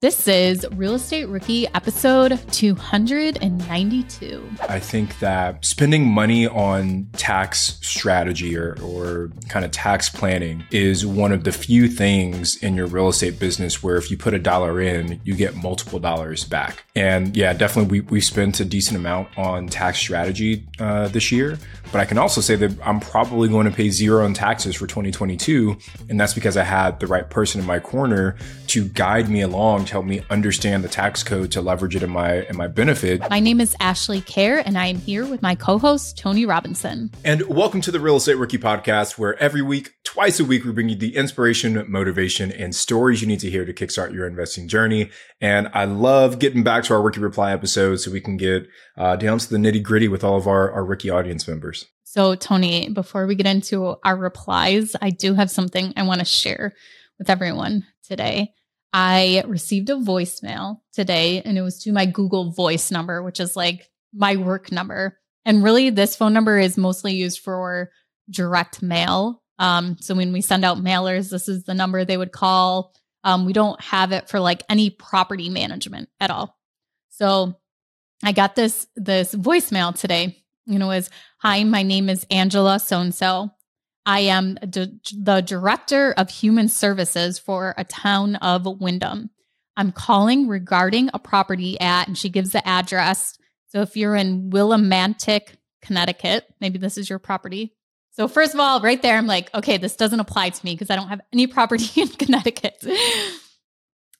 This is Real Estate Rookie episode 292. I think that spending money on tax strategy or, or kind of tax planning is one of the few things in your real estate business where if you put a dollar in, you get multiple dollars back. And yeah, definitely we, we spent a decent amount on tax strategy uh, this year. But I can also say that I'm probably going to pay zero in taxes for 2022. And that's because I had the right person in my corner to guide me along help me understand the tax code to leverage it in my in my benefit. My name is Ashley Kehr, and I am here with my co-host Tony Robinson. And welcome to the Real Estate Rookie Podcast, where every week, twice a week, we bring you the inspiration, motivation, and stories you need to hear to kickstart your investing journey. And I love getting back to our Rookie Reply episodes so we can get uh, down to the nitty gritty with all of our, our Rookie audience members. So, Tony, before we get into our replies, I do have something I want to share with everyone today. I received a voicemail today and it was to my Google Voice number, which is like my work number. And really, this phone number is mostly used for direct mail. Um, so when we send out mailers, this is the number they would call. Um, we don't have it for like any property management at all. So I got this this voicemail today. You know, is hi, my name is Angela so and so. I am d- the director of human services for a town of Windham. I'm calling regarding a property at, and she gives the address. So if you're in Willimantic, Connecticut, maybe this is your property. So first of all, right there, I'm like, okay, this doesn't apply to me because I don't have any property in Connecticut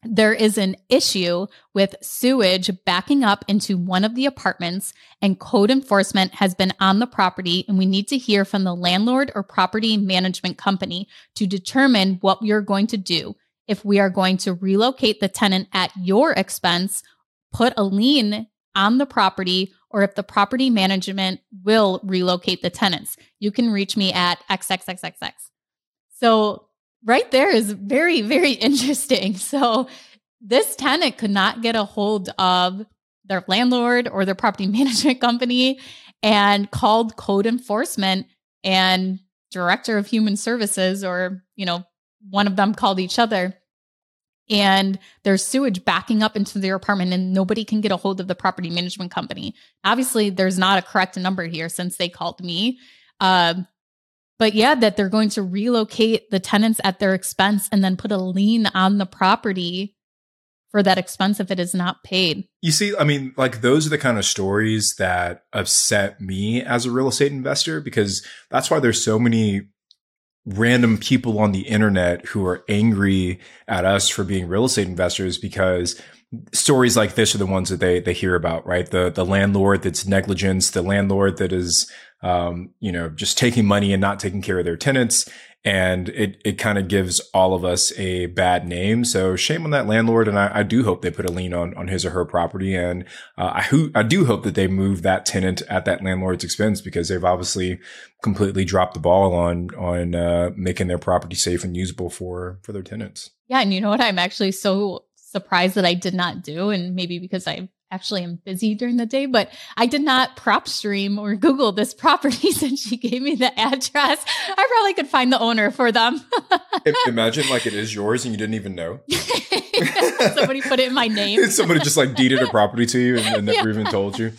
there is an issue with sewage backing up into one of the apartments, and code enforcement has been on the property. And we need to hear from the landlord or property management company to determine what we are going to do. If we are going to relocate the tenant at your expense, put a lien on the property, or if the property management will relocate the tenants. You can reach me at XXXXX. So right there is very, very interesting. So this tenant could not get a hold of their landlord or their property management company and called code enforcement and director of human services or you know one of them called each other. And there's sewage backing up into their apartment and nobody can get a hold of the property management company. Obviously there's not a correct number here since they called me. Um, but yeah, that they're going to relocate the tenants at their expense and then put a lien on the property for that expense if it is not paid. You see, I mean, like those are the kind of stories that upset me as a real estate investor because that's why there's so many random people on the internet who are angry at us for being real estate investors because stories like this are the ones that they they hear about, right? The the landlord that's negligence, the landlord that is um, you know, just taking money and not taking care of their tenants. And it, it kind of gives all of us a bad name. So shame on that landlord. And I, I do hope they put a lien on, on his or her property. And uh, I, ho- I do hope that they move that tenant at that landlord's expense because they've obviously completely dropped the ball on, on uh, making their property safe and usable for, for their tenants. Yeah. And you know what? I'm actually so surprised that I did not do. And maybe because I actually am busy during the day, but I did not PropStream or Google this property since she gave me the address. I probably could find the owner for them. Imagine like it is yours and you didn't even know. Somebody put it in my name. Somebody just like deeded a property to you and, and never yeah. even told you.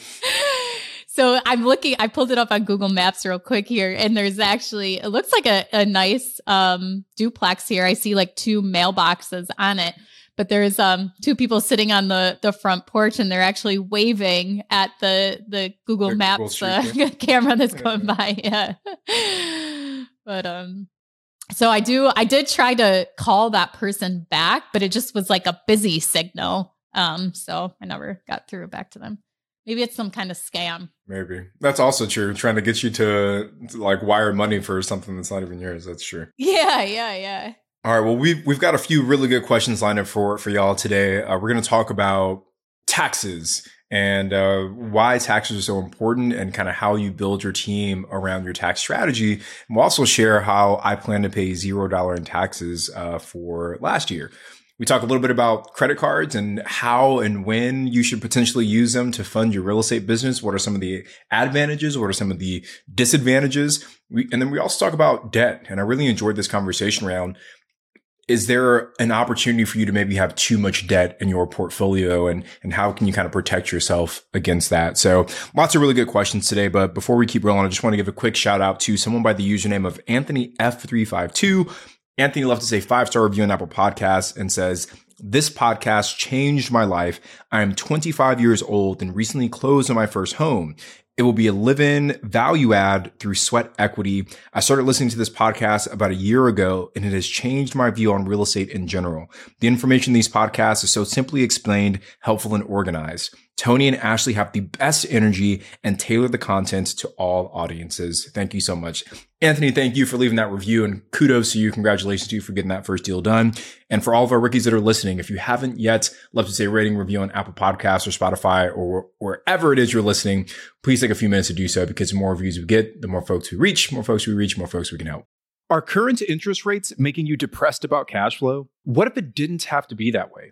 So I'm looking, I pulled it up on Google Maps real quick here, and there's actually, it looks like a, a nice um, duplex here. I see like two mailboxes on it but there's um two people sitting on the the front porch and they're actually waving at the the Google the Maps Google uh, camera that's going by. Yeah. but um so I do I did try to call that person back, but it just was like a busy signal. Um so I never got through back to them. Maybe it's some kind of scam. Maybe that's also true. Trying to get you to, to like wire money for something that's not even yours. That's true. Yeah, yeah, yeah. All right. Well, we've we've got a few really good questions lined up for for y'all today. Uh, we're going to talk about taxes and uh, why taxes are so important and kind of how you build your team around your tax strategy. And we'll also share how I plan to pay zero dollar in taxes uh, for last year. We talk a little bit about credit cards and how and when you should potentially use them to fund your real estate business. What are some of the advantages? What are some of the disadvantages? We, and then we also talk about debt. And I really enjoyed this conversation around is there an opportunity for you to maybe have too much debt in your portfolio and, and how can you kind of protect yourself against that? So lots of really good questions today. But before we keep rolling, I just want to give a quick shout out to someone by the username of Anthony F352. Anthony left us a five star review on Apple Podcasts and says, this podcast changed my life. I am 25 years old and recently closed on my first home. It will be a live in value add through sweat equity. I started listening to this podcast about a year ago and it has changed my view on real estate in general. The information in these podcasts is so simply explained, helpful, and organized. Tony and Ashley have the best energy and tailor the content to all audiences. Thank you so much. Anthony, thank you for leaving that review and kudos to you. Congratulations to you for getting that first deal done. And for all of our rookies that are listening, if you haven't yet left us a rating review on Apple Podcasts or Spotify or wherever it is you're listening, please take a few minutes to do so because the more reviews we get, the more folks we reach, more folks we reach, more folks we can help. Are current interest rates making you depressed about cash flow? What if it didn't have to be that way?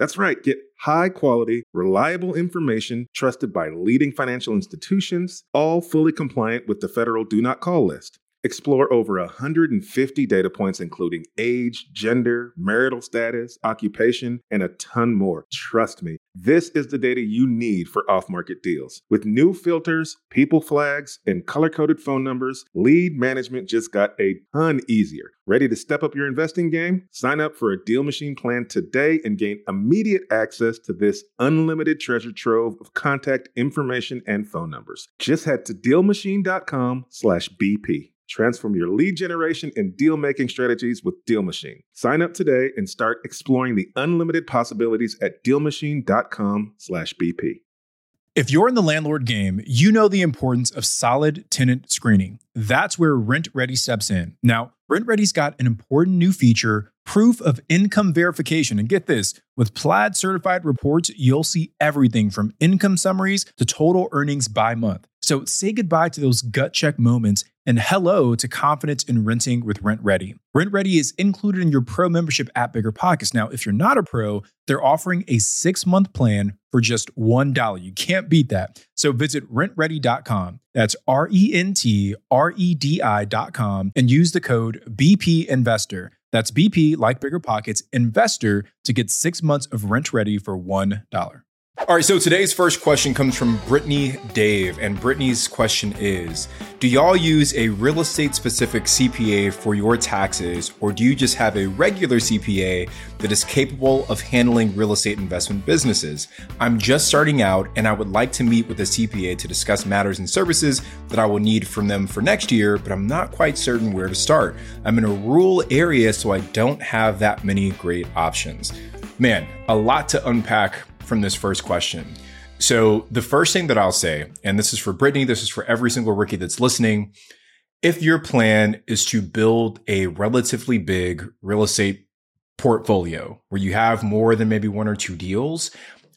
That's right, get high quality, reliable information trusted by leading financial institutions, all fully compliant with the federal Do Not Call list. Explore over 150 data points, including age, gender, marital status, occupation, and a ton more. Trust me, this is the data you need for off market deals. With new filters, people flags, and color coded phone numbers, lead management just got a ton easier. Ready to step up your investing game? Sign up for a Deal Machine plan today and gain immediate access to this unlimited treasure trove of contact information and phone numbers. Just head to dealmachine.com/bp. Transform your lead generation and deal making strategies with Deal Machine. Sign up today and start exploring the unlimited possibilities at DealMachine.com/bp. If you're in the landlord game, you know the importance of solid tenant screening. That's where RentRedi steps in. Now, RentRedi's got an important new feature proof of income verification. And get this with Plaid certified reports, you'll see everything from income summaries to total earnings by month. So say goodbye to those gut check moments and hello to confidence in renting with RentRedi. Rent Ready is included in your pro membership at Bigger Pockets. Now, if you're not a pro, they're offering a six month plan for just $1. You can't beat that. So visit rentredi.com. That's R E N T R E D I.com and use the code BP Investor. That's BP, like Bigger Pockets, Investor to get six months of RentRedi for $1. All right, so today's first question comes from Brittany Dave, and Brittany's question is Do y'all use a real estate specific CPA for your taxes, or do you just have a regular CPA that is capable of handling real estate investment businesses? I'm just starting out, and I would like to meet with a CPA to discuss matters and services that I will need from them for next year, but I'm not quite certain where to start. I'm in a rural area, so I don't have that many great options. Man, a lot to unpack from this first question. So, the first thing that I'll say, and this is for Brittany, this is for every single rookie that's listening. If your plan is to build a relatively big real estate portfolio where you have more than maybe one or two deals,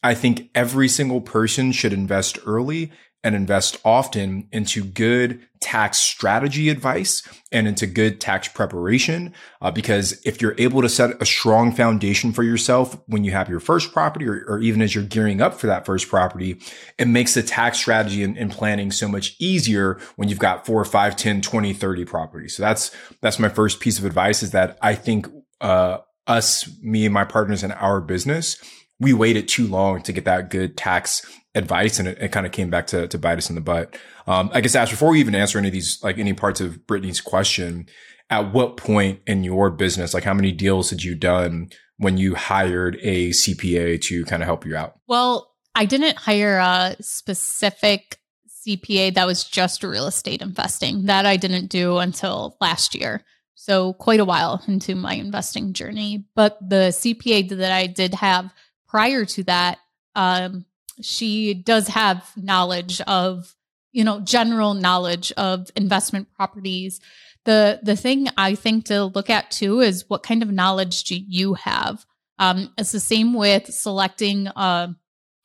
I think every single person should invest early and invest often into good tax strategy advice and into good tax preparation. Uh, because if you're able to set a strong foundation for yourself when you have your first property or, or even as you're gearing up for that first property, it makes the tax strategy and, and planning so much easier when you've got four, five, 10, 20, 30 properties. So that's, that's my first piece of advice is that I think, uh, us, me and my partners in our business, we waited too long to get that good tax advice and it, it kind of came back to, to bite us in the butt. Um, I guess Ash, before we even answer any of these, like any parts of Brittany's question, at what point in your business, like how many deals had you done when you hired a CPA to kind of help you out? Well, I didn't hire a specific CPA that was just real estate investing. That I didn't do until last year. So quite a while into my investing journey. But the CPA that I did have prior to that, um, she does have knowledge of, you know, general knowledge of investment properties. The the thing I think to look at too is what kind of knowledge do you have? Um, it's the same with selecting a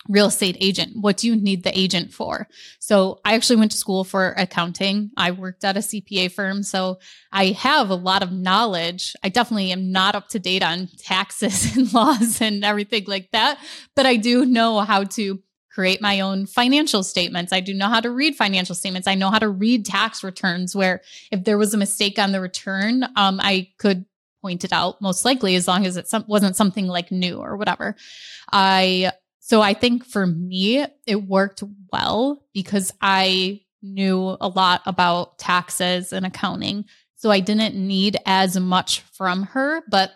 real estate agent. What do you need the agent for? So I actually went to school for accounting. I worked at a CPA firm. So I have a lot of knowledge. I definitely am not up to date on taxes and laws and everything like that, but I do know how to create my own financial statements. I do know how to read financial statements. I know how to read tax returns where if there was a mistake on the return, um, I could point it out most likely as long as it wasn't something like new or whatever. I so I think for me, it worked well because I knew a lot about taxes and accounting. So I didn't need as much from her, but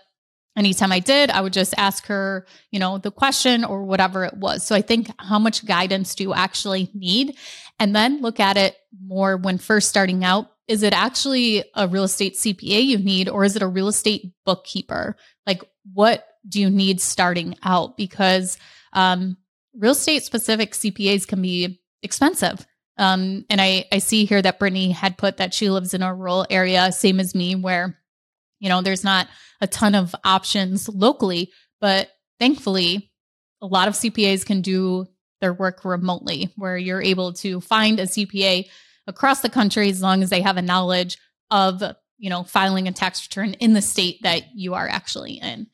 anytime I did, I would just ask her, you know, the question or whatever it was. So I think how much guidance do you actually need? And then look at it more when first starting out. Is it actually a real estate CPA you need, or is it a real estate bookkeeper? Like, what do you need starting out? Because um, real estate specific CPAs can be expensive. Um, and I, I see here that Brittany had put that she lives in a rural area, same as me, where, you know, there's not a ton of options locally, but thankfully, a lot of CPAs can do their work remotely, where you're able to find a CPA across the country as long as they have a knowledge of, you know, filing a tax return in the state that you are actually in.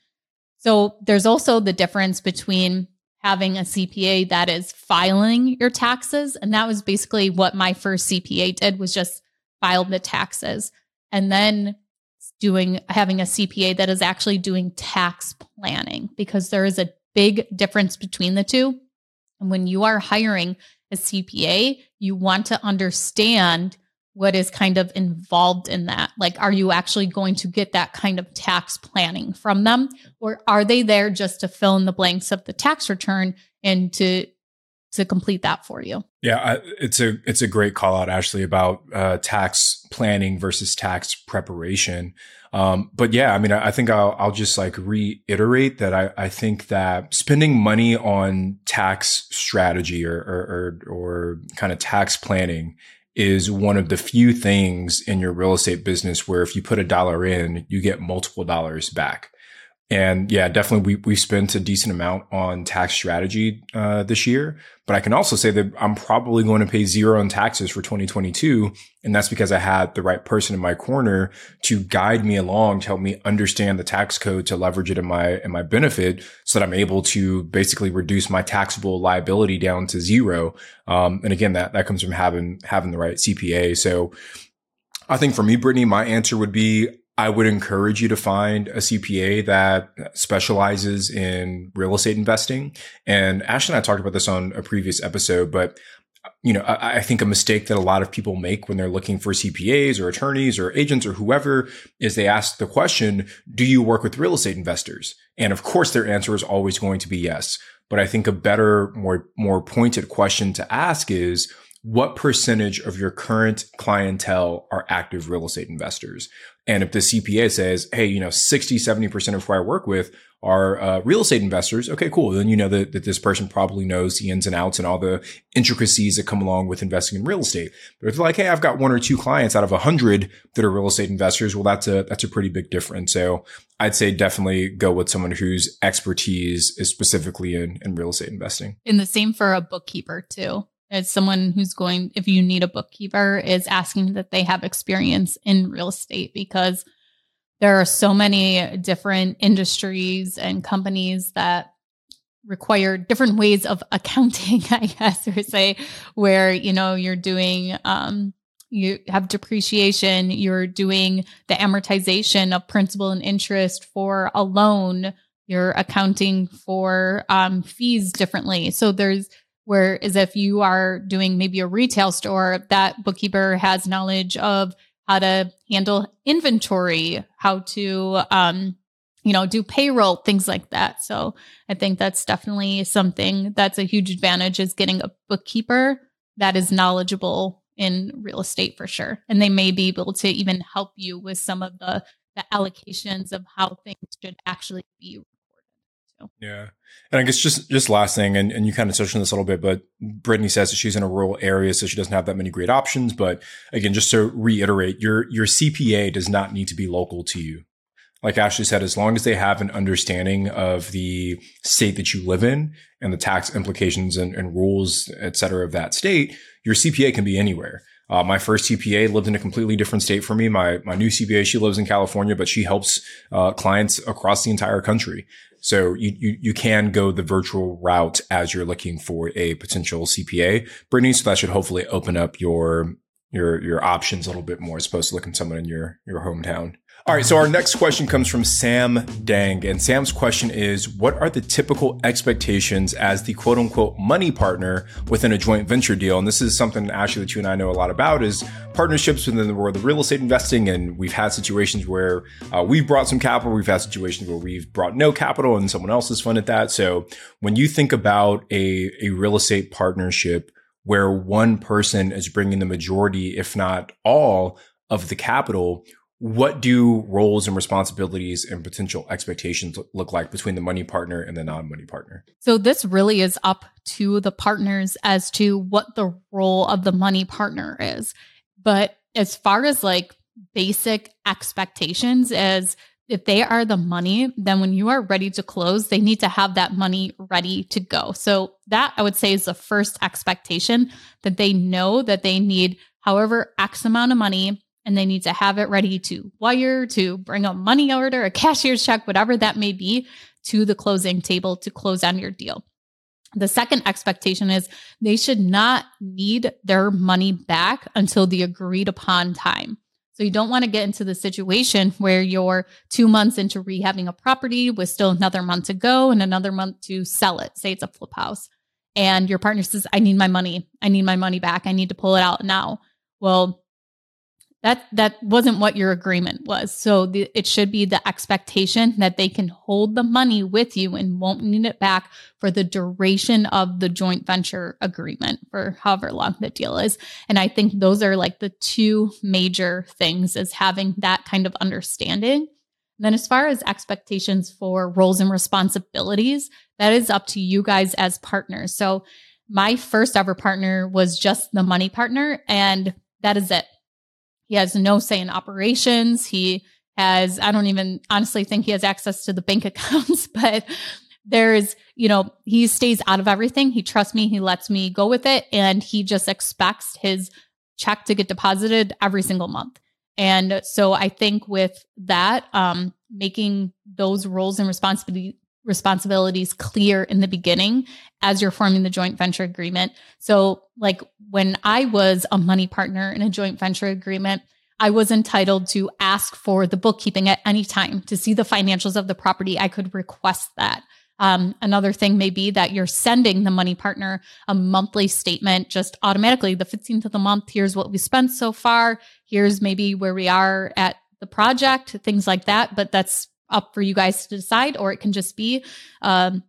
So there's also the difference between having a CPA that is filing your taxes. And that was basically what my first CPA did was just file the taxes. And then doing having a CPA that is actually doing tax planning because there is a big difference between the two. And when you are hiring a CPA, you want to understand what is kind of involved in that. Like, are you actually going to get that kind of tax planning from them? Or are they there just to fill in the blanks of the tax return and to to complete that for you. Yeah, I, it's a it's a great call out, Ashley, about uh, tax planning versus tax preparation. Um, but yeah, I mean, I, I think I'll, I'll just like reiterate that I, I think that spending money on tax strategy or, or, or, or kind of tax planning is one of the few things in your real estate business where if you put a dollar in, you get multiple dollars back. And yeah, definitely we, we spent a decent amount on tax strategy uh, this year. But I can also say that I'm probably going to pay zero in taxes for 2022. And that's because I had the right person in my corner to guide me along, to help me understand the tax code, to leverage it in my, in my benefit so that I'm able to basically reduce my taxable liability down to zero. Um, and again, that, that comes from having, having the right CPA. So I think for me, Brittany, my answer would be I would encourage you to find a CPA that specializes in real estate investing. And Ash and I talked about this on a previous episode, but you know, I, I, think a mistake that a lot of people make when they're looking for CPAs or attorneys or agents or whoever is they ask the question, do you work with real estate investors? And of course, their answer is always going to be yes. But I think a better, more, more pointed question to ask is, what percentage of your current clientele are active real estate investors? And if the CPA says, hey, you know, 60, 70% of who I work with are uh, real estate investors, okay, cool. Then you know that, that this person probably knows the ins and outs and all the intricacies that come along with investing in real estate. But if they're like, hey, I've got one or two clients out of a hundred that are real estate investors, well, that's a, that's a pretty big difference. So I'd say definitely go with someone whose expertise is specifically in, in real estate investing. And the same for a bookkeeper too. As someone who's going, if you need a bookkeeper, is asking that they have experience in real estate because there are so many different industries and companies that require different ways of accounting, I guess, or say where, you know, you're doing, um, you have depreciation, you're doing the amortization of principal and interest for a loan, you're accounting for um, fees differently. So there's, Whereas if you are doing maybe a retail store, that bookkeeper has knowledge of how to handle inventory, how to, um, you know, do payroll, things like that. So I think that's definitely something that's a huge advantage is getting a bookkeeper that is knowledgeable in real estate for sure. And they may be able to even help you with some of the, the allocations of how things should actually be yeah. And I guess just just last thing, and, and you kind of touched on this a little bit, but Brittany says that she's in a rural area, so she doesn't have that many great options. But again, just to reiterate, your your CPA does not need to be local to you. Like Ashley said, as long as they have an understanding of the state that you live in and the tax implications and, and rules, et cetera, of that state, your CPA can be anywhere. Uh, my first CPA lived in a completely different state for me. My my new CPA, she lives in California, but she helps uh, clients across the entire country. So you, you, you can go the virtual route as you're looking for a potential CPA, Brittany. So that should hopefully open up your your your options a little bit more as opposed to looking someone in your your hometown. All right, so our next question comes from Sam Dang. And Sam's question is What are the typical expectations as the quote unquote money partner within a joint venture deal? And this is something Ashley, that you and I know a lot about is partnerships within the world of real estate investing. And we've had situations where uh, we've brought some capital, we've had situations where we've brought no capital and someone else has funded that. So when you think about a, a real estate partnership, where one person is bringing the majority, if not all, of the capital, what do roles and responsibilities and potential expectations look like between the money partner and the non-money partner? So this really is up to the partners as to what the role of the money partner is. But as far as like basic expectations as if they are the money then when you are ready to close they need to have that money ready to go. So that i would say is the first expectation that they know that they need however x amount of money and they need to have it ready to wire, to bring a money order, a cashier's check, whatever that may be, to the closing table to close on your deal. The second expectation is they should not need their money back until the agreed upon time. So you don't want to get into the situation where you're two months into rehabbing a property with still another month to go and another month to sell it. Say it's a flip house. And your partner says, I need my money. I need my money back. I need to pull it out now. Well, that that wasn't what your agreement was. So the, it should be the expectation that they can hold the money with you and won't need it back for the duration of the joint venture agreement for however long the deal is. And i think those are like the two major things is having that kind of understanding. Then as far as expectations for roles and responsibilities that is up to you guys as partners. So my first ever partner was just the money partner and that is it he has no say in operations. He has, I don't even honestly think he has access to the bank accounts, but there's, you know, he stays out of everything. He trusts me. He lets me go with it. And he just expects his check to get deposited every single month. And so I think with that, um, making those roles and responsibility, responsibilities clear in the beginning as you're forming the joint venture agreement. So, like when I was a money partner in a joint venture agreement, I was entitled to ask for the bookkeeping at any time to see the financials of the property. I could request that. Um, another thing may be that you're sending the money partner a monthly statement just automatically. The 15th of the month, here's what we spent so far. Here's maybe where we are at the project, things like that. But that's up for you guys to decide, or it can just be um,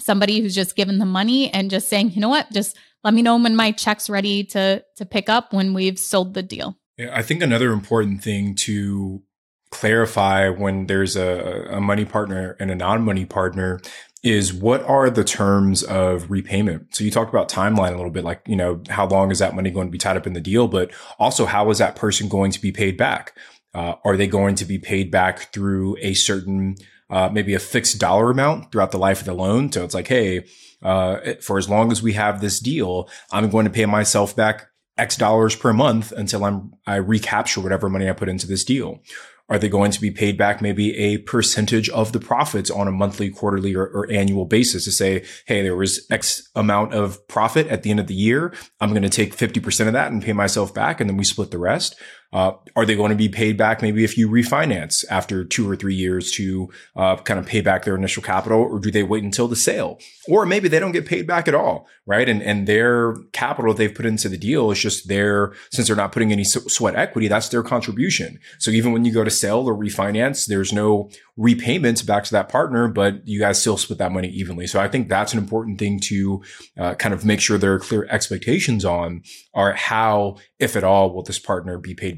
somebody who's just given the money and just saying, you know what, just let me know when my check's ready to to pick up when we've sold the deal. Yeah, I think another important thing to clarify when there's a, a money partner and a non-money partner is what are the terms of repayment? So you talked about timeline a little bit, like, you know, how long is that money going to be tied up in the deal, but also how is that person going to be paid back? Uh, are they going to be paid back through a certain uh, maybe a fixed dollar amount throughout the life of the loan. So it's like, hey, uh, for as long as we have this deal, I'm going to pay myself back X dollars per month until I'm I recapture whatever money I put into this deal. Are they going to be paid back maybe a percentage of the profits on a monthly, quarterly, or, or, annual basis to say, hey, there was X amount of profit at the end of the year. I'm going to take 50% of that and pay myself back. And then we split the rest. Uh, are they going to be paid back maybe if you refinance after two or three years to uh, kind of pay back their initial capital, or do they wait until the sale? Or maybe they don't get paid back at all, right? And and their capital they've put into the deal is just their since they're not putting any sweat equity, that's their contribution. So even when you go to sell or refinance, there's no repayments back to that partner, but you guys still split that money evenly. So I think that's an important thing to uh, kind of make sure there are clear expectations on are how, if at all, will this partner be paid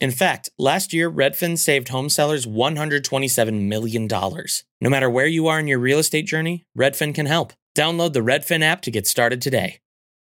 In fact, last year, Redfin saved home sellers $127 million. No matter where you are in your real estate journey, Redfin can help. Download the Redfin app to get started today.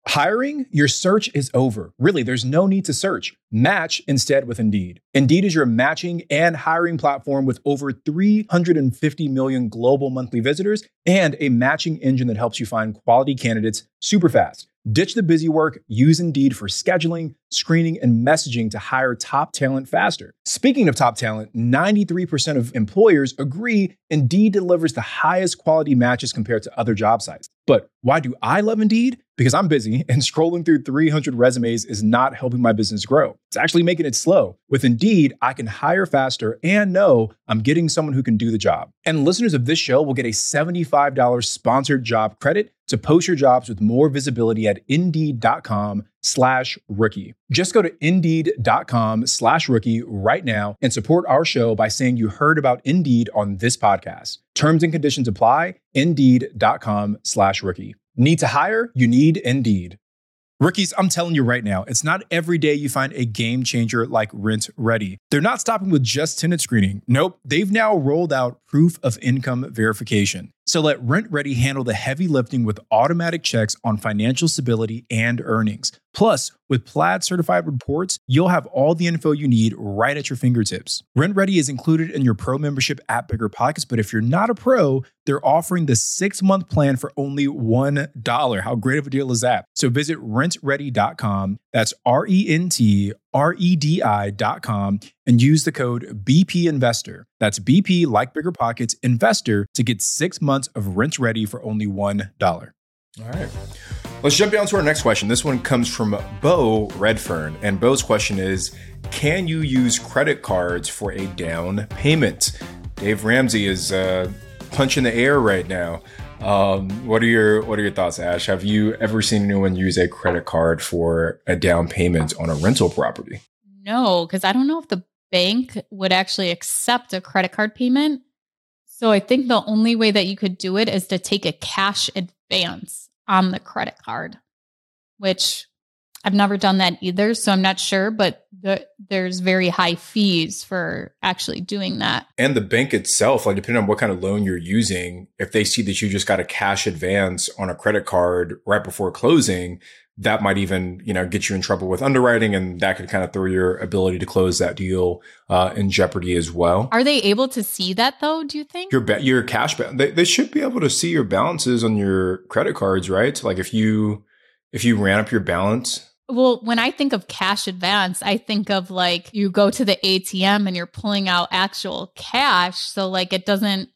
Hiring? Your search is over. Really, there's no need to search. Match instead with Indeed. Indeed is your matching and hiring platform with over 350 million global monthly visitors and a matching engine that helps you find quality candidates super fast. Ditch the busy work, use Indeed for scheduling, screening, and messaging to hire top talent faster. Speaking of top talent, 93% of employers agree Indeed delivers the highest quality matches compared to other job sites. But why do I love Indeed? Because I'm busy and scrolling through 300 resumes is not helping my business grow. It's actually making it slow. With Indeed, I can hire faster and know I'm getting someone who can do the job. And listeners of this show will get a $75 sponsored job credit to post your jobs with more visibility at indeed.com slash rookie. Just go to indeed.com slash rookie right now and support our show by saying you heard about Indeed on this podcast. Terms and conditions apply. Indeed.com slash rookie. Need to hire? You need Indeed. Rookies, I'm telling you right now, it's not every day you find a game changer like RentRedi. They're not stopping with just tenant screening. Nope, they've now rolled out proof of income verification. So let RentRedi handle the heavy lifting with automatic checks on financial stability and earnings. Plus, with Plaid certified reports, you'll have all the info you need right at your fingertips. RentRedi is included in your pro membership at Bigger Pockets, but if you're not a pro, they're offering the six month plan for only $1. How great of a deal is that? So visit rentredi.com. That's R E N T R E D I.com and use the code BP Investor. That's BP, like Bigger Pockets, Investor to get six months of RentRedi for only $1. All right. Let's jump down to our next question. This one comes from Bo Redfern. And Bo's question is Can you use credit cards for a down payment? Dave Ramsey is uh, punching the air right now. Um, what are your What are your thoughts, Ash? Have you ever seen anyone use a credit card for a down payment on a rental property? No, because I don't know if the bank would actually accept a credit card payment. So I think the only way that you could do it is to take a cash advance on the credit card, which I've never done that either. So I'm not sure, but the, there's very high fees for actually doing that. And the bank itself, like depending on what kind of loan you're using, if they see that you just got a cash advance on a credit card right before closing, that might even you know get you in trouble with underwriting and that could kind of throw your ability to close that deal uh, in jeopardy as well are they able to see that though do you think your ba- your cash ba- they, they should be able to see your balances on your credit cards right so like if you if you ran up your balance well, when I think of cash advance, I think of like you go to the ATM and you're pulling out actual cash. So, like, it doesn't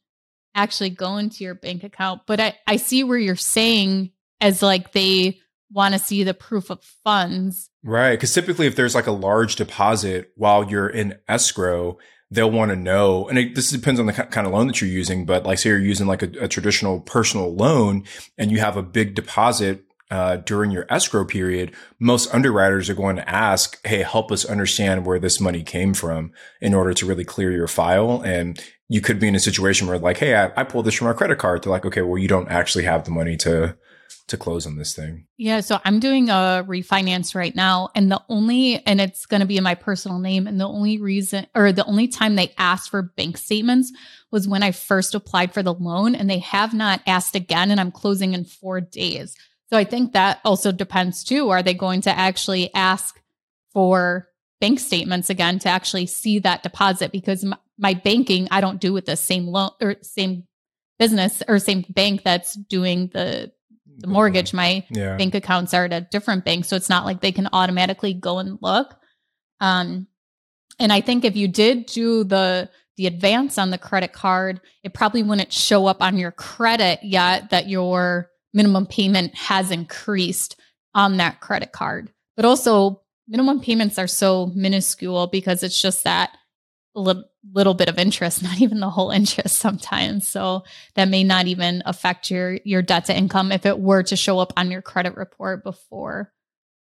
actually go into your bank account. But I, I see where you're saying as like they want to see the proof of funds. Right. Because typically, if there's like a large deposit while you're in escrow, they'll want to know. And it, this depends on the kind of loan that you're using. But like, say you're using like a, a traditional personal loan and you have a big deposit uh, during your escrow period, most underwriters are going to ask, Hey, help us understand where this money came from in order to really clear your file. And you could be in a situation where like, Hey, I, I pulled this from my credit card. They're like, okay, well, you don't actually have the money to, to close on this thing. Yeah. So I'm doing a refinance right now. And the only, and it's going to be in my personal name. And the only reason, or the only time they asked for bank statements was when I first applied for the loan. And they have not asked again. And I'm closing in four days. So I think that also depends too. Are they going to actually ask for bank statements again to actually see that deposit? Because my, my banking, I don't do with the same loan or same business or same bank that's doing the the mortgage. My yeah. bank accounts are at a different bank, so it's not like they can automatically go and look. Um, and I think if you did do the the advance on the credit card, it probably wouldn't show up on your credit yet that your minimum payment has increased on that credit card. But also, minimum payments are so minuscule because it's just that little, bit of interest, not even the whole interest sometimes. So that may not even affect your your debt to income if it were to show up on your credit report before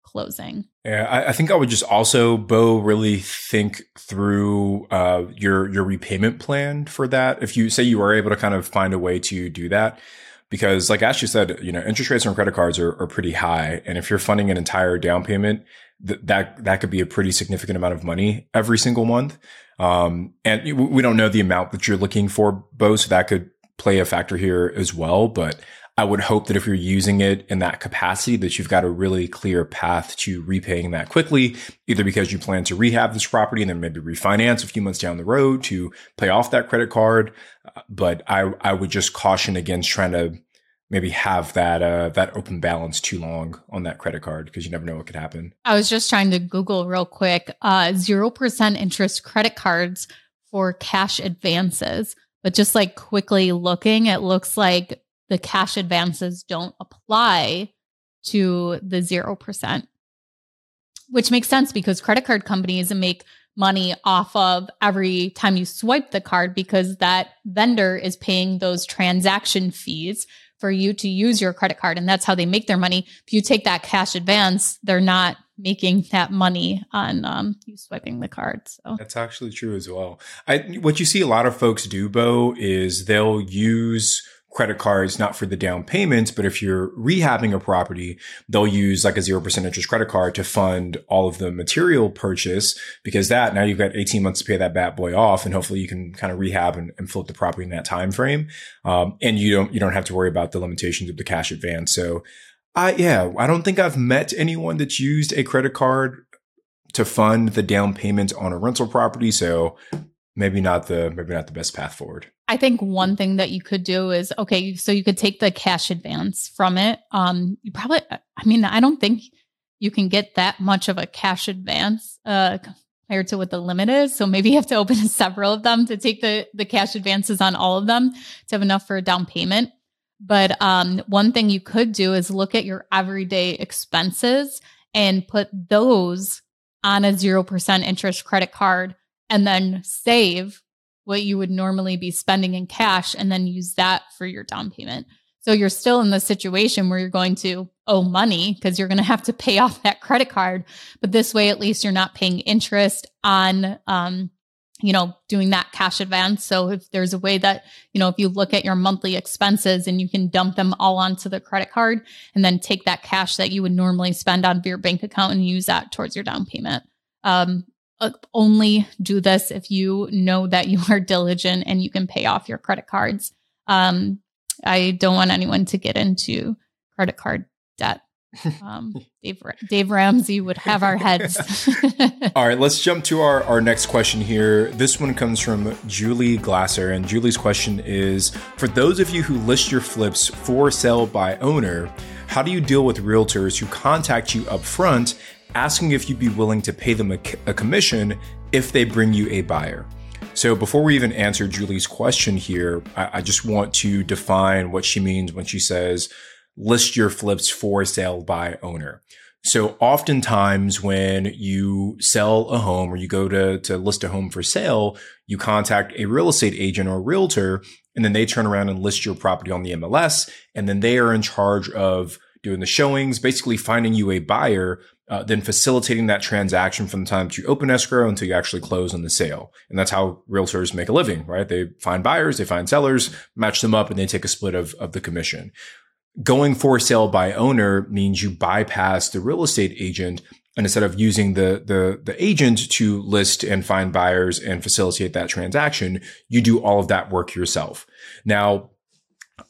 closing. Yeah, I, I think I would just also, Bo, really think through uh, your your repayment plan for that. If you say you are able to kind of find a way to do that, because like Ashley said, you know, interest rates on credit cards are, are pretty high. And if you're funding an entire down payment, th- that, that could be a pretty significant amount of money every single month. Um, and we don't know the amount that you're looking for, Bo, so that could play a factor here as well. But I would hope that if you're using it in that capacity, that you've got a really clear path to repaying that quickly, either because you plan to rehab this property and then maybe refinance a few months down the road to pay off that credit card, but I, I would just caution against trying to maybe have that uh, that open balance too long on that credit card because you never know what could happen. I was just trying to Google real quick uh, zero uh, percent interest credit cards for cash advances, but just like quickly looking, it looks like the cash advances don't apply to the zero percent, which makes sense because credit card companies make money off of every time you swipe the card because that vendor is paying those transaction fees for you to use your credit card and that's how they make their money. If you take that cash advance, they're not making that money on um, you swiping the card. So that's actually true as well. I, what you see a lot of folks do, Bo, is they'll use credit cards, not for the down payments, but if you're rehabbing a property, they'll use like a 0% interest credit card to fund all of the material purchase because that now you've got 18 months to pay that bad boy off. And hopefully you can kind of rehab and, and flip the property in that time frame. Um, and you don't, you don't have to worry about the limitations of the cash advance. So I, yeah, I don't think I've met anyone that's used a credit card to fund the down payment on a rental property. So maybe not the, maybe not the best path forward. I think one thing that you could do is okay, so you could take the cash advance from it. Um, you probably, I mean, I don't think you can get that much of a cash advance uh, compared to what the limit is. So maybe you have to open several of them to take the the cash advances on all of them to have enough for a down payment. But um, one thing you could do is look at your everyday expenses and put those on a 0% interest credit card and then save what you would normally be spending in cash and then use that for your down payment. So you're still in the situation where you're going to owe money because you're going to have to pay off that credit card. But this way, at least you're not paying interest on, um, you know, doing that cash advance. So if there's a way that, you know, if you look at your monthly expenses and you can dump them all onto the credit card and then take that cash that you would normally spend on your bank account and use that towards your down payment. Um, only do this if you know that you are diligent and you can pay off your credit cards. Um, I don't want anyone to get into credit card debt. Um, Dave, Dave Ramsey would have our heads. All right, let's jump to our, our next question here. This one comes from Julie Glasser. And Julie's question is For those of you who list your flips for sale by owner, how do you deal with realtors who contact you up front asking if you'd be willing to pay them a, a commission if they bring you a buyer. So before we even answer Julie's question here, I, I, just want to define what she means when she says list your flips for sale by owner. So oftentimes when you sell a home or you go to, to list a home for sale, you contact a real estate agent or realtor, and then they turn around and list your property on the MLS. And then they are in charge of doing the showings, basically finding you a buyer, uh, then facilitating that transaction from the time that you open escrow until you actually close on the sale. And that's how realtors make a living, right? They find buyers, they find sellers, match them up, and they take a split of, of the commission. Going for sale by owner means you bypass the real estate agent and instead of using the, the, the agent to list and find buyers and facilitate that transaction, you do all of that work yourself. Now,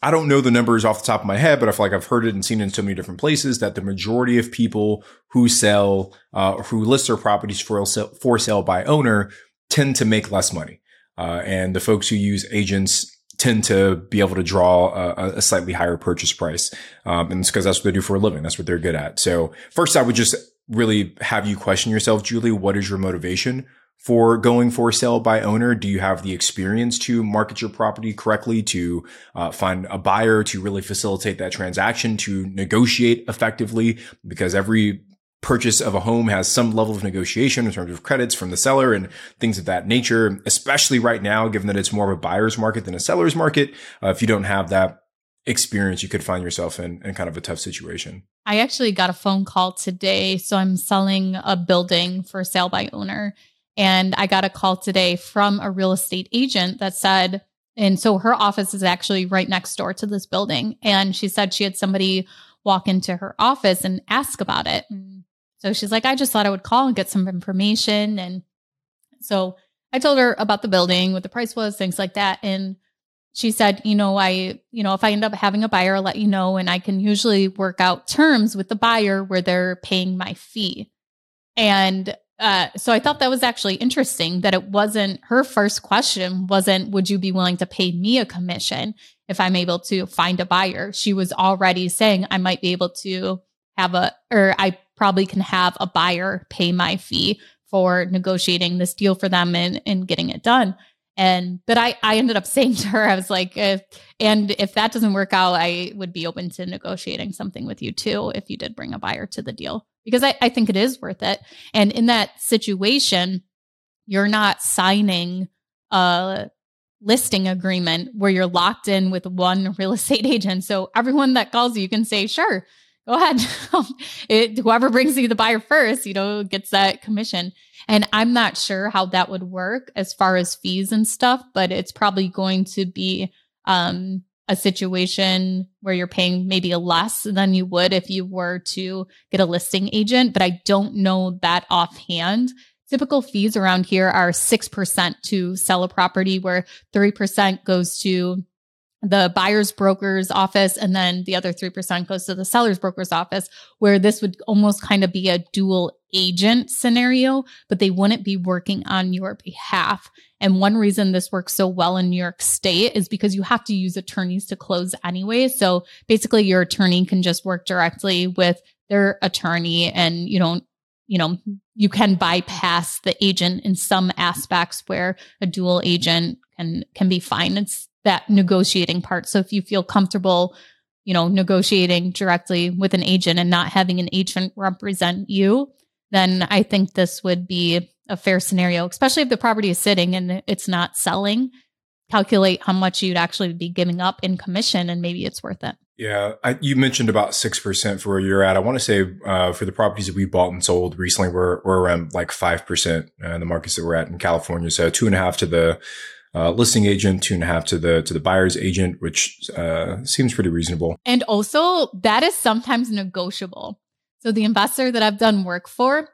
I don't know the numbers off the top of my head, but I feel like I've heard it and seen it in so many different places that the majority of people who sell, uh, who list their properties for sale, for sale by owner tend to make less money. Uh, and the folks who use agents tend to be able to draw a, a slightly higher purchase price. Um, and it's because that's what they do for a living. That's what they're good at. So first, I would just really have you question yourself, Julie. What is your motivation for going for sale by owner? Do you have the experience to market your property correctly, to uh, find a buyer, to really facilitate that transaction, to negotiate effectively? Because every purchase of a home has some level of negotiation in terms of credits from the seller and things of that nature, especially right now, given that it's more of a buyer's market than a seller's market. Uh, if you don't have that experience, you could find yourself in, in kind of a tough situation. I actually got a phone call today. So I'm selling a building for sale by owner. And I got a call today from a real estate agent that said, and so her office is actually right next door to this building. And she said she had somebody walk into her office and ask about it. So she's like, I just thought I would call and get some information. And so I told her about the building, what the price was, things like that. And she said, you know, I, you know, if I end up having a buyer, I'll let you know. And I can usually work out terms with the buyer where they're paying my fee. And uh, so I thought that was actually interesting that it wasn't her first question wasn't, would you be willing to pay me a commission if I'm able to find a buyer? She was already saying I might be able to have a, or I probably can have a buyer pay my fee for negotiating this deal for them and, and getting it done. And but I I ended up saying to her, I was like, if, and if that doesn't work out, I would be open to negotiating something with you too if you did bring a buyer to the deal because I, I think it is worth it. And in that situation, you're not signing a listing agreement where you're locked in with one real estate agent. So everyone that calls you, you can say, sure, go ahead. it, whoever brings you the buyer first, you know, gets that commission. And I'm not sure how that would work as far as fees and stuff, but it's probably going to be um, a situation where you're paying maybe less than you would if you were to get a listing agent. But I don't know that offhand. Typical fees around here are 6% to sell a property, where 3% goes to the buyer's broker's office and then the other 3% goes to the seller's broker's office where this would almost kind of be a dual agent scenario but they wouldn't be working on your behalf. And one reason this works so well in New York state is because you have to use attorneys to close anyway. So basically your attorney can just work directly with their attorney and you don't you know you can bypass the agent in some aspects where a dual agent can can be fine it's that negotiating part. So if you feel comfortable, you know, negotiating directly with an agent and not having an agent represent you, then I think this would be a fair scenario, especially if the property is sitting and it's not selling. Calculate how much you'd actually be giving up in commission, and maybe it's worth it. Yeah, I, you mentioned about six percent for where you're at. I want to say uh, for the properties that we bought and sold recently, we're we're around like five percent uh, in the markets that we're at in California. So two and a half to the uh, listing agent, two and a half to the to the buyer's agent, which uh, seems pretty reasonable. And also, that is sometimes negotiable. So the investor that I've done work for,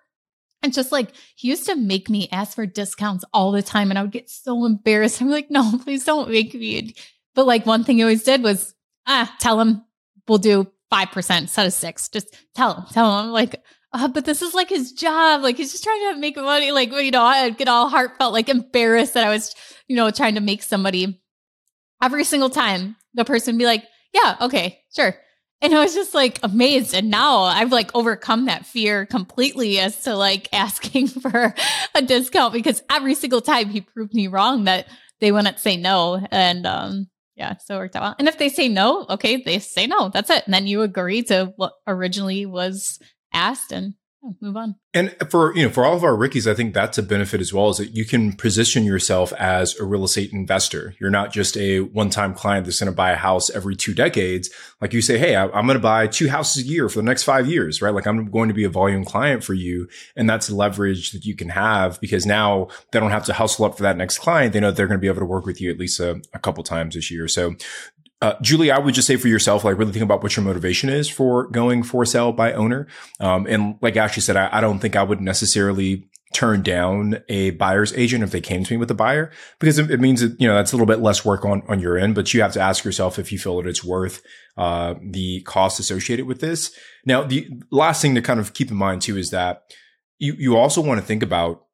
and just like he used to make me ask for discounts all the time, and I would get so embarrassed. I'm like, no, please don't make me. But like one thing he always did was, ah, tell him we'll do five percent instead of six. Just tell him, tell him. like, uh, but this is like his job. Like he's just trying to make money. Like, you know, I get all heartfelt, like embarrassed that I was, you know, trying to make somebody every single time the person be like, yeah, okay, sure. And I was just like amazed. And now I've like overcome that fear completely as to like asking for a discount because every single time he proved me wrong that they wouldn't say no. And, um, Yeah, so it worked out well. And if they say no, okay, they say no. That's it. And then you agree to what originally was asked and move on. And for you know, for all of our rookies, I think that's a benefit as well. Is that you can position yourself as a real estate investor. You're not just a one-time client that's going to buy a house every two decades. Like you say, hey, I, I'm going to buy two houses a year for the next five years, right? Like I'm going to be a volume client for you, and that's leverage that you can have because now they don't have to hustle up for that next client. They know they're going to be able to work with you at least a, a couple times this year. So uh, Julie, I would just say for yourself, like really think about what your motivation is for going for sale by owner. Um, and like Ashley said, I, I, don't think I would necessarily turn down a buyer's agent if they came to me with a buyer because it, it means that, you know, that's a little bit less work on, on your end, but you have to ask yourself if you feel that it's worth, uh, the cost associated with this. Now, the last thing to kind of keep in mind too is that you, you also want to think about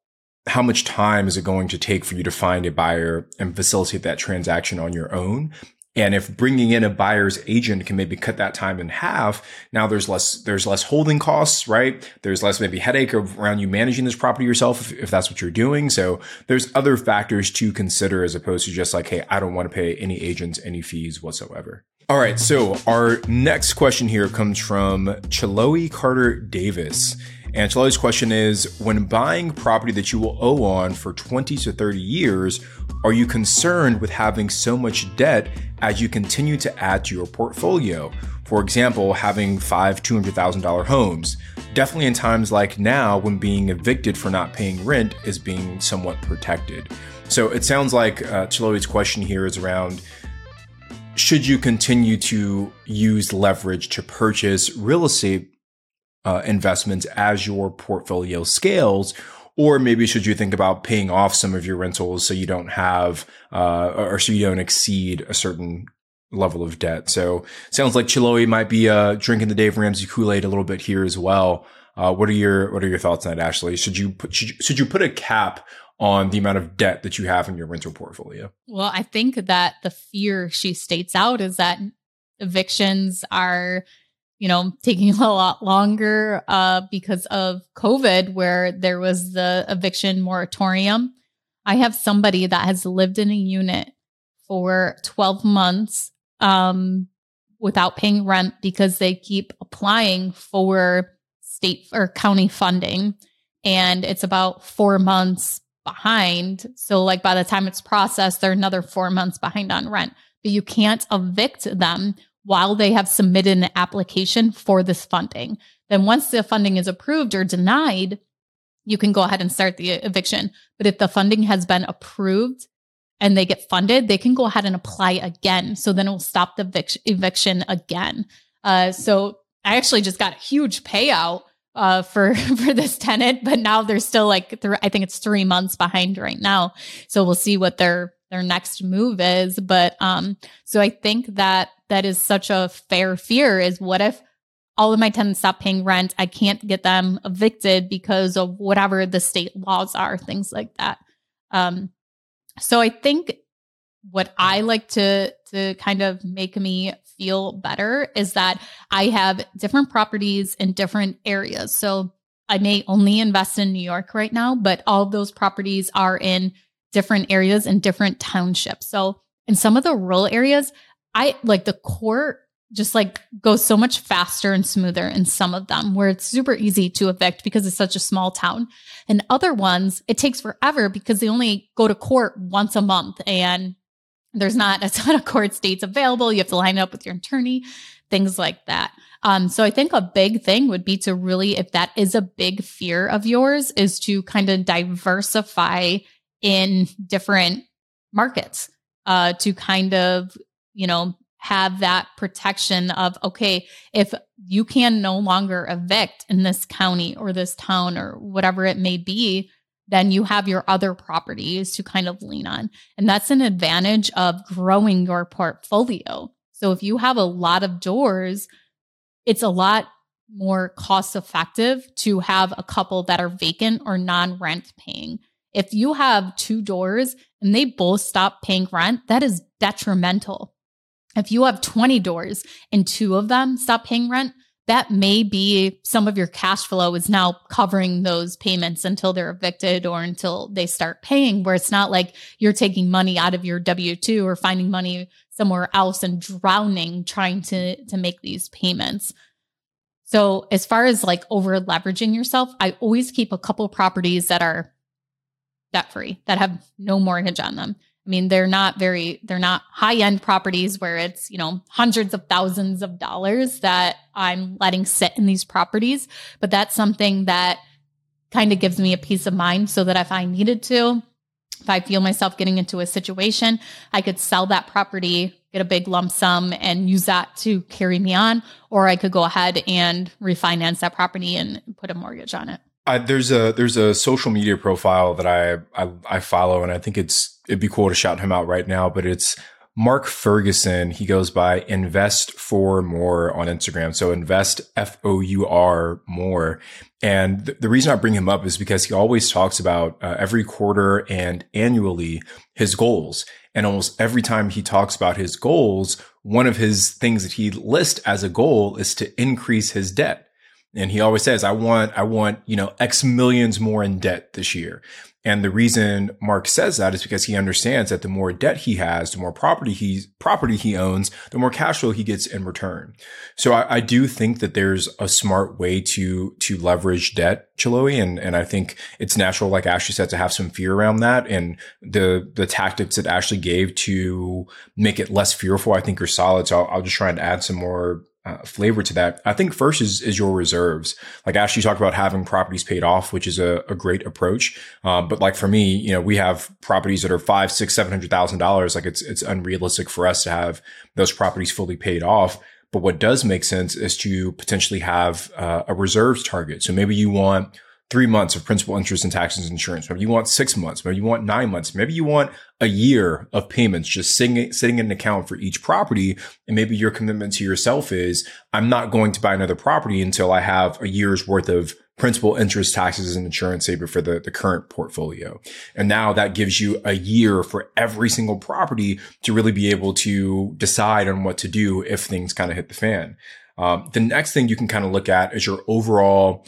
how much time is it going to take for you to find a buyer and facilitate that transaction on your own? And if bringing in a buyer's agent can maybe cut that time in half, now there's less, there's less holding costs, right? There's less maybe headache around you managing this property yourself if, if that's what you're doing. So there's other factors to consider as opposed to just like, Hey, I don't want to pay any agents any fees whatsoever. All right. So our next question here comes from Chiloe Carter Davis. And question is When buying property that you will owe on for 20 to 30 years, are you concerned with having so much debt as you continue to add to your portfolio? For example, having five $200,000 homes. Definitely in times like now when being evicted for not paying rent is being somewhat protected. So it sounds like uh, Chiloe's question here is around should you continue to use leverage to purchase real estate uh, investments as your portfolio scales? Or maybe should you think about paying off some of your rentals so you don't have, uh, or so you don't exceed a certain level of debt? So sounds like Chiloe might be, uh, drinking the Dave Ramsey Kool-Aid a little bit here as well. Uh, what are your, what are your thoughts on that, Ashley? Should you put, should you, should you put a cap on the amount of debt that you have in your rental portfolio? Well, I think that the fear she states out is that evictions are you know, taking a lot longer uh, because of COVID, where there was the eviction moratorium. I have somebody that has lived in a unit for 12 months um, without paying rent because they keep applying for state or county funding. And it's about four months behind. So, like, by the time it's processed, they're another four months behind on rent. But you can't evict them while they have submitted an application for this funding. Then once the funding is approved or denied, you can go ahead and start the eviction. But if the funding has been approved and they get funded, they can go ahead and apply again. So then it will stop the evic- eviction again. Uh, so I actually just got a huge payout uh, for for this tenant, but now they're still like th- I think it's three months behind right now. So we'll see what their their next move is. But um, so I think that that is such a fair fear is what if all of my tenants stop paying rent? I can't get them evicted because of whatever the state laws are, things like that. Um, so I think what I like to to kind of make me feel better is that I have different properties in different areas. So I may only invest in New York right now, but all those properties are in different areas and different townships. So in some of the rural areas, I like the court just like goes so much faster and smoother in some of them where it's super easy to evict because it's such a small town. And other ones, it takes forever because they only go to court once a month and there's not a ton of court dates available. You have to line up with your attorney, things like that. Um, so I think a big thing would be to really, if that is a big fear of yours, is to kind of diversify in different markets uh, to kind of, you know, have that protection of, okay, if you can no longer evict in this county or this town or whatever it may be, then you have your other properties to kind of lean on. And that's an advantage of growing your portfolio. So if you have a lot of doors, it's a lot more cost effective to have a couple that are vacant or non rent paying if you have two doors and they both stop paying rent, that is detrimental. If you have 20 doors and two of them stop paying rent, that may be some of your cash flow is now covering those payments until they're evicted or until they start paying, where it's not like you're taking money out of your W 2 or finding money somewhere else and drowning trying to, to make these payments. So, as far as like over leveraging yourself, I always keep a couple properties that are debt free, that have no mortgage on them. I mean, they're not very, they're not high end properties where it's, you know, hundreds of thousands of dollars that I'm letting sit in these properties. But that's something that kind of gives me a peace of mind so that if I needed to, if I feel myself getting into a situation, I could sell that property, get a big lump sum and use that to carry me on. Or I could go ahead and refinance that property and put a mortgage on it. There's a there's a social media profile that I, I I follow, and I think it's it'd be cool to shout him out right now. But it's Mark Ferguson. He goes by Invest Four More on Instagram. So invest F O U R more. And th- the reason I bring him up is because he always talks about uh, every quarter and annually his goals. And almost every time he talks about his goals, one of his things that he lists as a goal is to increase his debt. And he always says, I want, I want, you know, X millions more in debt this year. And the reason Mark says that is because he understands that the more debt he has, the more property he property he owns, the more cash flow he gets in return. So I, I do think that there's a smart way to to leverage debt, Chiloe, and and I think it's natural, like Ashley said, to have some fear around that. And the the tactics that Ashley gave to make it less fearful, I think are solid. So I'll, I'll just try and add some more uh, flavor to that. I think first is is your reserves. Like Ashley talked about having properties paid off, which is a, a great approach. Um, but like for me, you know, we have properties that are five, six, seven hundred thousand dollars. Like it's it's unrealistic for us to have those properties fully paid off. But what does make sense is to potentially have uh, a reserves target. So maybe you want three months of principal, interest, and taxes and insurance. Maybe you want six months. Maybe you want nine months. Maybe you want a year of payments just sitting, sitting in an account for each property. And maybe your commitment to yourself is I'm not going to buy another property until I have a year's worth of principal, interest, taxes, and insurance saver for the, the current portfolio. And now that gives you a year for every single property to really be able to decide on what to do if things kind of hit the fan. Um, the next thing you can kind of look at is your overall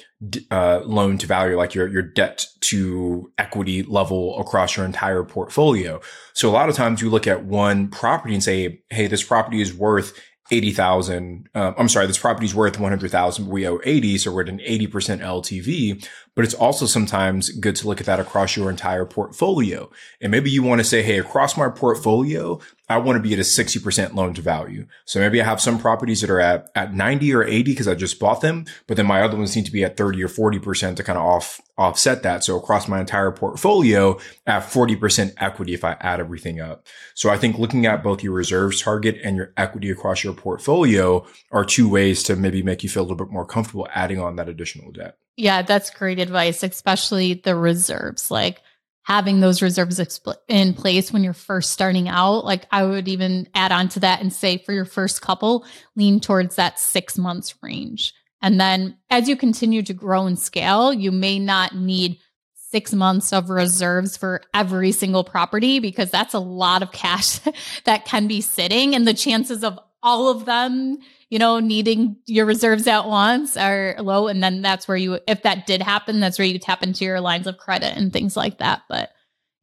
uh, loan to value, like your your debt to equity level across your entire portfolio. So a lot of times you look at one property and say, "Hey, this property is worth 80,000. Um, I'm sorry, this property is worth 100,000, we owe 80. So we're at an 80% LTV. But it's also sometimes good to look at that across your entire portfolio. And maybe you want to say, Hey, across my portfolio, I want to be at a 60% loan to value. So maybe I have some properties that are at, at 90 or 80 because I just bought them, but then my other ones need to be at 30 or 40% to kind of off, offset that. So across my entire portfolio, have 40% equity if I add everything up. So I think looking at both your reserves target and your equity across your portfolio are two ways to maybe make you feel a little bit more comfortable adding on that additional debt. Yeah, that's great advice, especially the reserves. Like having those reserves in place when you're first starting out. Like I would even add on to that and say for your first couple, lean towards that six months range. And then as you continue to grow and scale, you may not need six months of reserves for every single property because that's a lot of cash that can be sitting. And the chances of all of them you know, needing your reserves at once are low. And then that's where you, if that did happen, that's where you tap into your lines of credit and things like that. But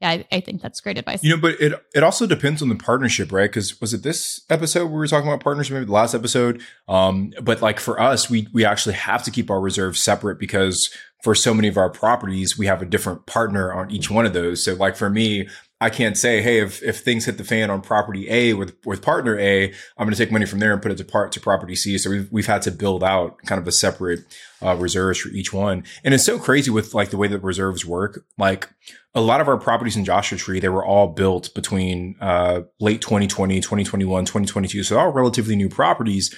yeah, I, I think that's great advice. You know, but it it also depends on the partnership, right? Because was it this episode we were talking about partnership, maybe the last episode? Um, but like for us, we we actually have to keep our reserves separate because for so many of our properties, we have a different partner on each one of those. So like for me, I can't say, hey, if, if things hit the fan on property A with, with partner A, I'm going to take money from there and put it to part to property C. So we've, we've had to build out kind of a separate uh, reserves for each one. And it's so crazy with like the way that reserves work. Like a lot of our properties in Joshua Tree, they were all built between uh, late 2020, 2021, 2022. So all relatively new properties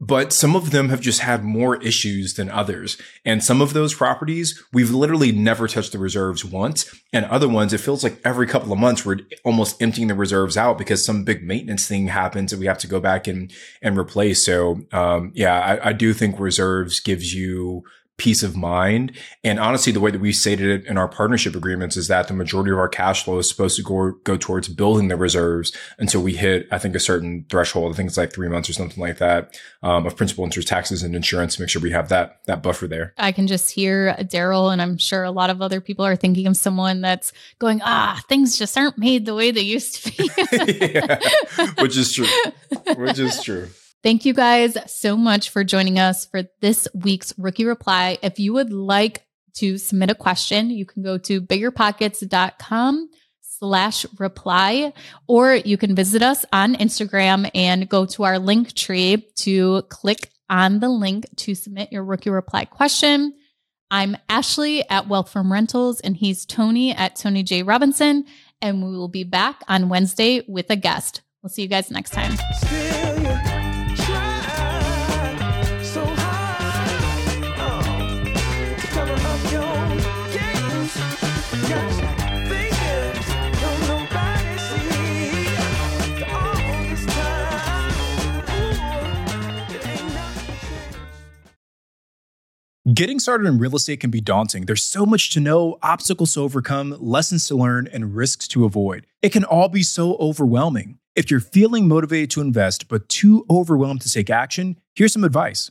but some of them have just had more issues than others. And some of those properties, we've literally never touched the reserves once. And other ones, it feels like every couple of months we're almost emptying the reserves out because some big maintenance thing happens and we have to go back and, and replace. So, um, yeah, I, I do think reserves gives you peace of mind. And honestly, the way that we stated it in our partnership agreements is that the majority of our cash flow is supposed to go, go towards building the reserves until we hit, I think, a certain threshold. I think it's like three months or something like that um, of principal interest taxes and insurance to make sure we have that, that buffer there. I can just hear Daryl, and I'm sure a lot of other people are thinking of someone that's going, ah, things just aren't made the way they used to be. yeah, which is true. Which is true. Thank you guys so much for joining us for this week's Rookie Reply. If you would like to submit a question, you can go to biggerpockets.com slash reply, or you can visit us on Instagram and go to our link tree to click on the link to submit your rookie reply question. I'm Ashley at Wealth from Rentals, and he's Tony at Tony J. Robinson. And we will be back on Wednesday with a guest. We'll see you guys next time. Getting started in real estate can be daunting. There's so much to know, obstacles to overcome, lessons to learn, and risks to avoid. It can all be so overwhelming. If you're feeling motivated to invest but too overwhelmed to take action, here's some advice.